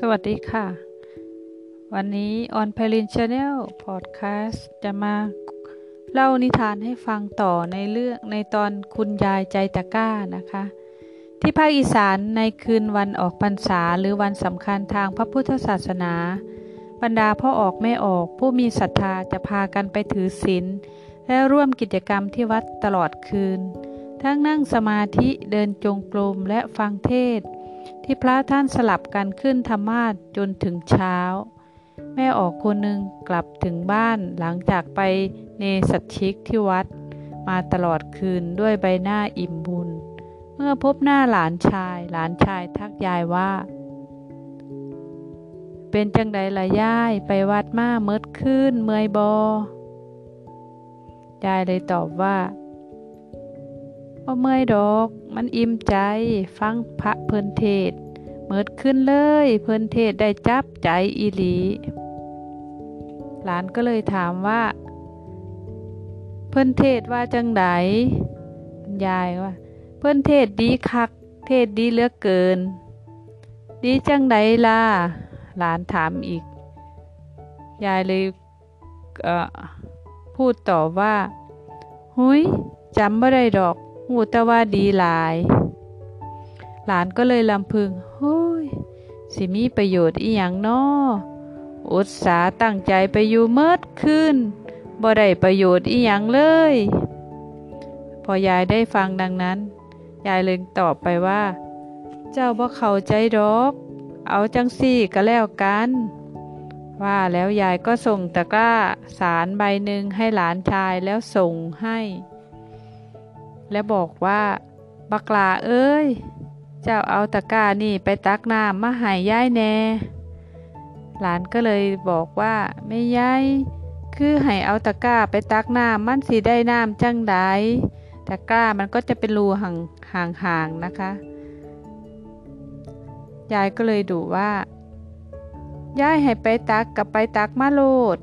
สวัสดีค่ะ วันนี้ออนไพลิน Channel Podcast จะมาเล่านิทานให้ฟังต่อในเรื่องในตอนคุณยายใจตะกร้านะคะ ที่ภาคอีสานในคืนวันออกพรรษาหรือวันสำคัญทางพระพุทธศาสนา บรรดาพ่อออกแม่ออกผู้มีศรัทธาจะพากันไปถือศีลและร่วมกิจกรรมที่วัดตลอดคืน ทั้งนั่งสมาธิเดินจงกรมและฟังเทศ ที่พระท่านสลับกันขึ้นธรรมาสจนถึงเช้า แม่ออกคนหนึ่งกลับถึงบ้านหลังจากไปเนสัตชิกที่วัด มาตลอดคืนด้วยใบหน้าอิ่มบุญ เมื่อพบหน้าหลานชาย หลานชายทักยายว่า เป็นจังใดละย่ายไปวัดมาเมิดขึ้นเมื่อยบอยายเลยตอบว่า บ่เมื่อยดอก มันอิ่มใจ ฟังพระเพิ่นเทศเมิดขึ้นเลย เพิ่นเทศได้จับใจอีหลี หลานก็เลยถามว่า เพิ่นเทศว่าจังไดยายว่า เพิ่นเทศดีคัก เทศดีเหลือเกิน ดีจังไดล่ะ หลานถามอีก ยายเลยพูดต่อว่า หุยจำบ่ได้ดอก หูแต่ว่าดีหลาย หลานก็เลยลำพึงเฮ้ย สิมีประโยชน์อีหยังนาะอุตสาตั้งใจไปอยู่เมิดขึ้นบ่ได้ประโยชน์อีหยังเลย พอยายได้ฟังดังนั้น ยายเลยตอบไปว่า เจ้าบ่เข้าใจดอก เอาจังซี่ก็แล้วกัน ว่าแล้วยายก็ส่งตะกร้าสารใบหนึ่งให้หลานชายแล้วส่งให้ และบอกว่า บักลาเอ้ย เจ้าเอาตะกร้านี่ไปตักน้ำมาให้ยายแน่ หลานก็เลยบอกว่าไม่ยายคือให้เอาตะกร้าไปตักน้ำมันสีได้น้ำจังไดตะกร้ามันก็จะเป็นรูห่างห่างๆนะคะ ยายก็เลยดูว่ายายให้ไปตักกับไปตักมาโลด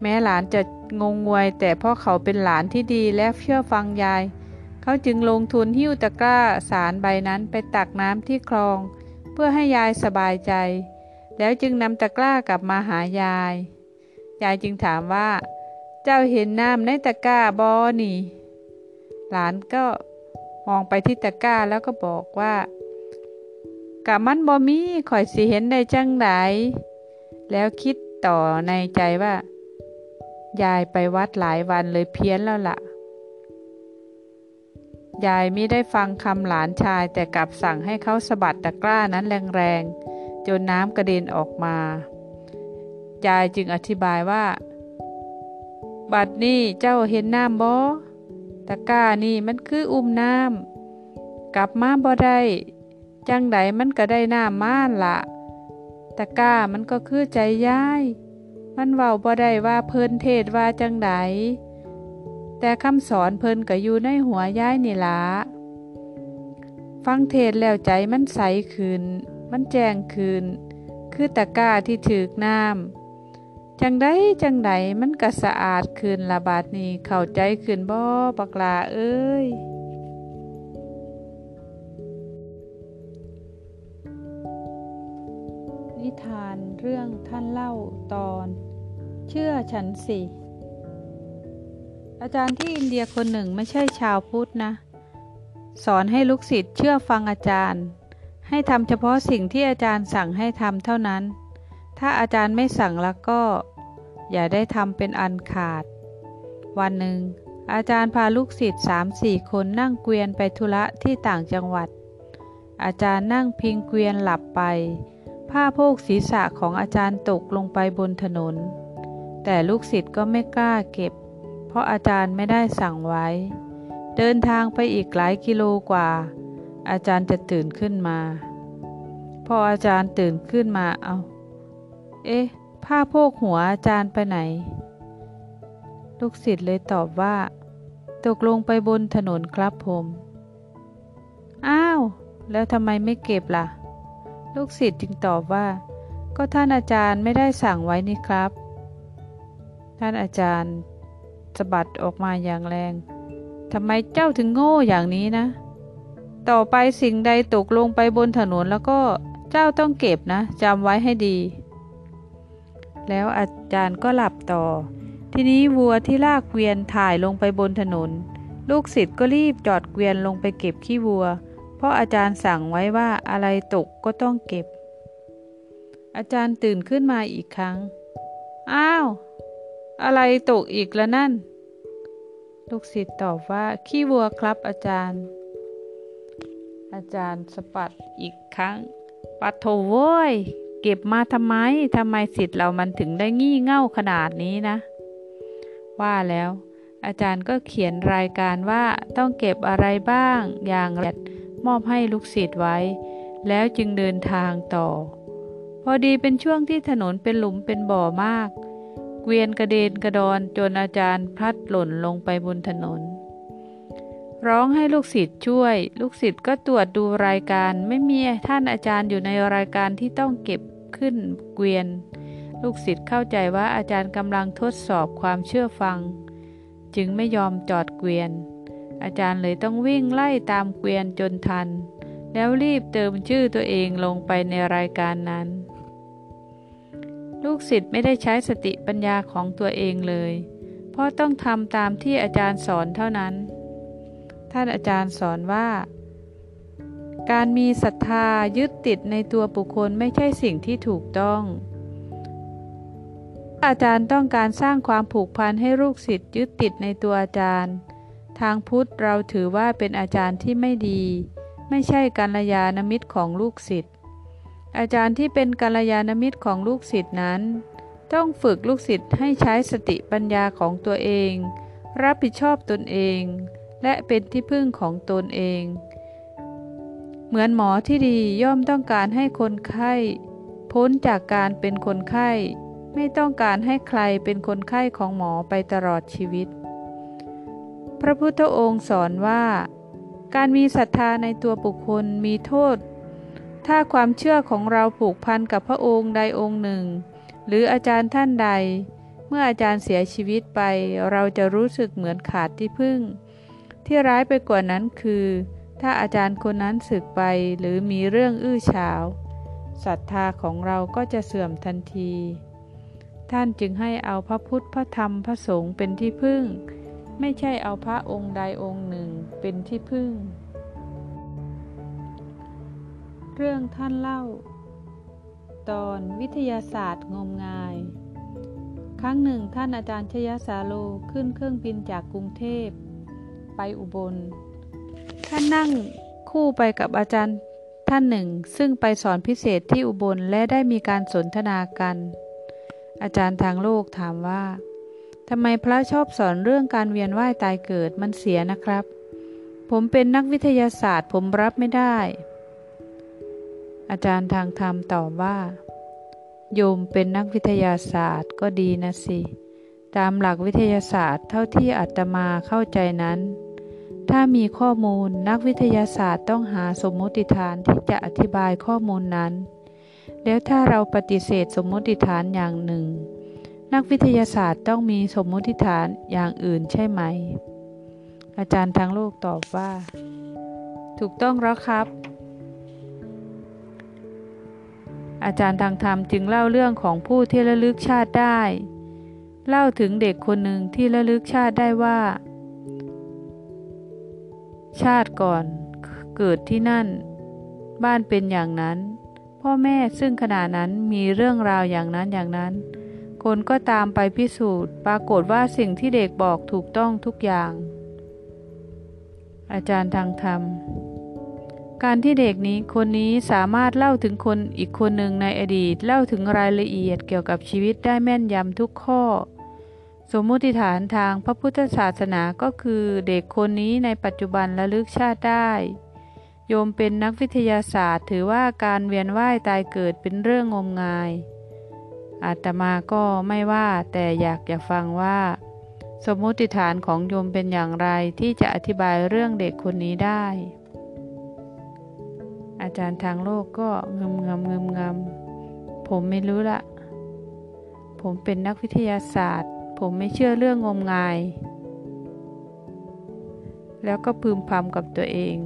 แม้หลานจะงงงวย แต่พราะเขาเป็นหลานที่ดีและเชื่อฟังยาย เขาจึงลงทุนหิ้วตะกร้าสารใบนั้นไปตักน้ำที่คลอง เพื่อให้ยายสบายใจ แล้วจึงนำตะกร้ากลับมาหายาย ยายจึงถามว่า เจ้าเห็นน้ำในตะกร้าบอนี่ หลานก็มองไปที่ตะกร้าแล้วก็บอกว่ากะมันบอมีข่อยสิเห็นได้จังไดแล้วคิดต่อในใจว่า ยายไปวัดหลายวันเลยเพี้ยนแล้วละ่ะ ยายไม่ได้ฟังคำหลานชายแต่กลับสั่งให้เขาสะบัดตะกร้านั้นแรงๆ จนน้ำกระเด็นออกมา ยายจึงอธิบายว่า บัดนี้เจ้าเห็นน้ำบ่ตะกร้านี่มันคืออุ้มน้ำกลับมาบ่ได้จังไดมันก็ได้น้ำม่านละตะกร้ามันก็คือใจยาย มันเว้าบ่ได้ว่าเพิ่นเทศว่าจังไดแต่คำสอนเพิ่นก็อยู่ในหัวย้ายนี่ละฟังเทศแล้วใจมันใสขึ้น มันแจ้งขึ้น คือตะก้าที่ถือกน้ำจังไดจังไดมันก็สะอาดขึ้นละบาดนี้เข้าใจขึ้นบ่ปักลาเอ้ยนิทานเรื่องท่านเล่าตอน เชื่อฉันสิ อาจารย์ที่อินเดียคนหนึ่งไม่ใช่ชาวพุทธนะ สอนให้ลูกศิษย์เชื่อฟังอาจารย์ ให้ทำเฉพาะสิ่งที่อาจารย์สั่งให้ทำเท่านั้น ถ้าอาจารย์ไม่สั่งแล้วก็ อย่าได้ทำเป็นอันขาด วันหนึ่ง อาจารย์พาลูกศิษย์สามสี่คนนั่งเกวียนไปธุระที่ต่างจังหวัด อาจารย์นั่งพิงเกวียนหลับไปผ้าโพกศีรษะของอาจารย์ตกลงไปบนถนน แต่ลูกศิษย์ก็ไม่กล้าเก็บ เพราะอาจารย์ไม่ได้สั่งไว้ เดินทางไปอีกหลายกิโลกว่า อาจารย์จะตื่นขึ้นมา พออาจารย์ตื่นขึ้นมาเอาเอ๊ะ ผ้าโพกหัวอาจารย์ไปไหน ลูกศิษย์เลยตอบว่า ตกลงไปบนถนนครับผม อ้าว แล้วทำไมไม่เก็บล่ะ ลูกศิษย์จึงตอบว่า ก็ท่านอาจารย์ไม่ได้สั่งไว้นี่ครับ ท่านอาจารย์สะบัดออกมาอย่างแรงทำไมเจ้าถึงโง่อย่างนี้นะ ต่อไปสิ่งใดตกลงไปบนถนนแล้วก็เจ้าต้องเก็บนะจำไว้ให้ดี แล้วอาจารย์ก็หลับต่อ ทีนี้วัวที่ลากเกวียนถ่ายลงไปบนถนน ลูกศิษย์ก็รีบจอดเกวียนลงไปเก็บขี้วัว เพราะอาจารย์สั่งไว้ว่าอะไรตกก็ต้องเก็บ อาจารย์ตื่นขึ้นมาอีกครั้ง อ้าว อะไรตกอีกแล้วนั่น ลูกศิษย์ตอบว่า ขี้วัวครับอาจารย์ อาจารย์สปัดอีกครั้ง ปัดโถโว้ย เก็บมาทำไมทำไมสิทธิ์เรามันถึงได้งี่เง่าขนาดนี้นะ ว่าแล้ว อาจารย์ก็เขียนรายการว่าต้องเก็บอะไรบ้าง อย่างละเอียดมอบให้ลูกศิษย์ไว้ แล้วจึงเดินทางต่อ พอดีเป็นช่วงที่ถนนเป็นหลุมเป็นบ่อมาก เกวียนกระเด็นกระดอนจนอาจารย์พลัดหล่นลงไปบนถนน ร้องให้ลูกศิษย์ช่วย ลูกศิษย์ก็ตรวจดูรายการ ไม่มีท่านอาจารย์อยู่ในรายการที่ต้องเก็บขึ้นเกวียน ลูกศิษย์เข้าใจว่าอาจารย์กำลังทดสอบความเชื่อฟัง จึงไม่ยอมจอดเกวียน อาจารย์เลยต้องวิ่งไล่ตามเกวียนจนทัน แล้วรีบเติมชื่อตัวเองลงไปในรายการนั้น ลูกศิษย์ไม่ได้ใช้สติปัญญาของตัวเองเลย เพราะต้องทำตามที่อาจารย์สอนเท่านั้น ท่านอาจารย์สอนว่า การมีศรัทธายึดติดในตัวบุคคลไม่ใช่สิ่งที่ถูกต้อง อาจารย์ต้องการสร้างความผูกพันให้ลูกศิษย์ยึดติดในตัวอาจารย์ ทางพุทธเราถือว่าเป็นอาจารย์ที่ไม่ดี ไม่ใช่กัลยาณมิตรของลูกศิษย์ อาจารย์ที่เป็นกัลยาณมิตรของลูกศิษย์นั้น ต้องฝึกลูกศิษย์ให้ใช้สติปัญญาของตัวเอง รับผิดชอบตนเอง และเป็นที่พึ่งของตนเอง เหมือนหมอที่ดีย่อมต้องการให้คนไข้ พ้นจากการเป็นคนไข้ ไม่ต้องการให้ใครเป็นคนไข้ของหมอไปตลอดชีวิต พระพุทธองค์สอนว่า การมีศรัทธาในตัวบุคคลมีโทษ ถ้าความเชื่อของเราผูกพันกับพระองค์ใดองค์หนึ่ง หรืออาจารย์ท่านใด เมื่ออาจารย์เสียชีวิตไป เราจะรู้สึกเหมือนขาดที่พึ่ง ที่ร้ายไปกว่านั้นคือ ถ้าอาจารย์คนนั้นสึกไปหรือมีเรื่องอื้อฉาวศรัทธาของเราก็จะเสื่อมทันที ท่านจึงให้เอาพระพุทธพระธรรมพระสงฆ์เป็นที่พึ่ง ไม่ใช่เอาพระองค์ใดองค์หนึ่งเป็นที่พึ่ง เรื่องท่านเล่า ตอนวิทยาศาสตร์งมงาย ครั้งหนึ่งท่านอาจารย์ชยสาโลขึ้นเครื่องบินจากกรุงเทพ ไปอุบล ท่านนั่งคู่ไปกับอาจารย์ท่านหนึ่ง ซึ่งไปสอนพิเศษที่อุบลและได้มีการสนทนากัน อาจารย์ทางโลกถามว่าทำไมพระชอบสอนเรื่องการเวียนว่ายตายเกิดมันเสียนะครับ ผมเป็นนักวิทยาศาสตร์ผมรับไม่ได้ อาจารย์ทางธรรมตอบว่า โยมเป็นนักวิทยาศาสตร์ก็ดีนะสิ ตามหลักวิทยาศาสตร์เท่าที่อาตมาเข้าใจนั้น ถ้ามีข้อมูลนักวิทยาศาสตร์ต้องหาสมมติฐานที่จะอธิบายข้อมูลนั้น แล้วถ้าเราปฏิเสธสมมติฐานอย่างหนึ่ง นักวิทยาศาสตร์ต้องมีสมมติฐานอย่างอื่นใช่ไหม อาจารย์ทางโลกตอบว่า ถูกต้องแล้วครับ อาจารย์ทางธรรมจึงเล่าเรื่องของผู้ที่ระลึกชาติได้ เล่าถึงเด็กคนหนึ่งที่ระลึกชาติได้ว่า ชาติก่อนเกิดที่นั่น บ้านเป็นอย่างนั้น พ่อแม่ซึ่งขณะนั้นมีเรื่องราวอย่างนั้นอย่างนั้น คนก็ตามไปพิสูจน์ ปรากฏว่าสิ่งที่เด็กบอกถูกต้องทุกอย่าง อาจารย์ทางธรรม การที่เด็กนี้คนนี้สามารถเล่าถึงคนอีกคนหนึ่งในอดีต เล่าถึงรายละเอียดเกี่ยวกับชีวิตได้แม่นยำทุกข้อ สมมติฐานทางพระพุทธศาสนาก็คือเด็กคนนี้ในปัจจุบันระลึกชาติได้ โยมเป็นนักวิทยาศาสตร์ ถือว่าการเวียนว่ายตายเกิดเป็นเรื่องงมงาย อาตมาก็ไม่ว่าแต่อยากจะฟังว่า สมมติฐานของโยมเป็นอย่างไรที่จะอธิบายเรื่องเด็กคนนี้ได้ อาจารย์ทางโลกก็งมงำงมงำผมไม่รู้ละ ผมเป็นนักวิทยาศาสตร์ ผมไม่เชื่อเรื่องงมงาย แล้วก็พึมพำกับตัวเอง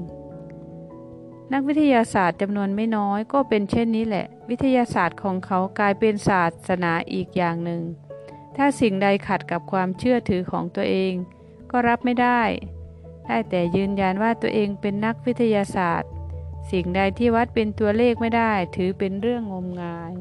นักวิทยาศาสตร์จำนวนไม่น้อยก็เป็นเช่นนี้แหละ วิทยาศาสตร์ของเขากลายเป็นศาสนาอีกอย่างหนึ่ง ถ้าสิ่งใดขัดกับความเชื่อถือของตัวเอง ก็รับไม่ได้ ได้แต่ยืนยันว่าตัวเองเป็นนักวิทยาศาสตร์ สิ่งใดที่วัดเป็นตัวเลขไม่ได้ ถือเป็นเรื่องงมงาย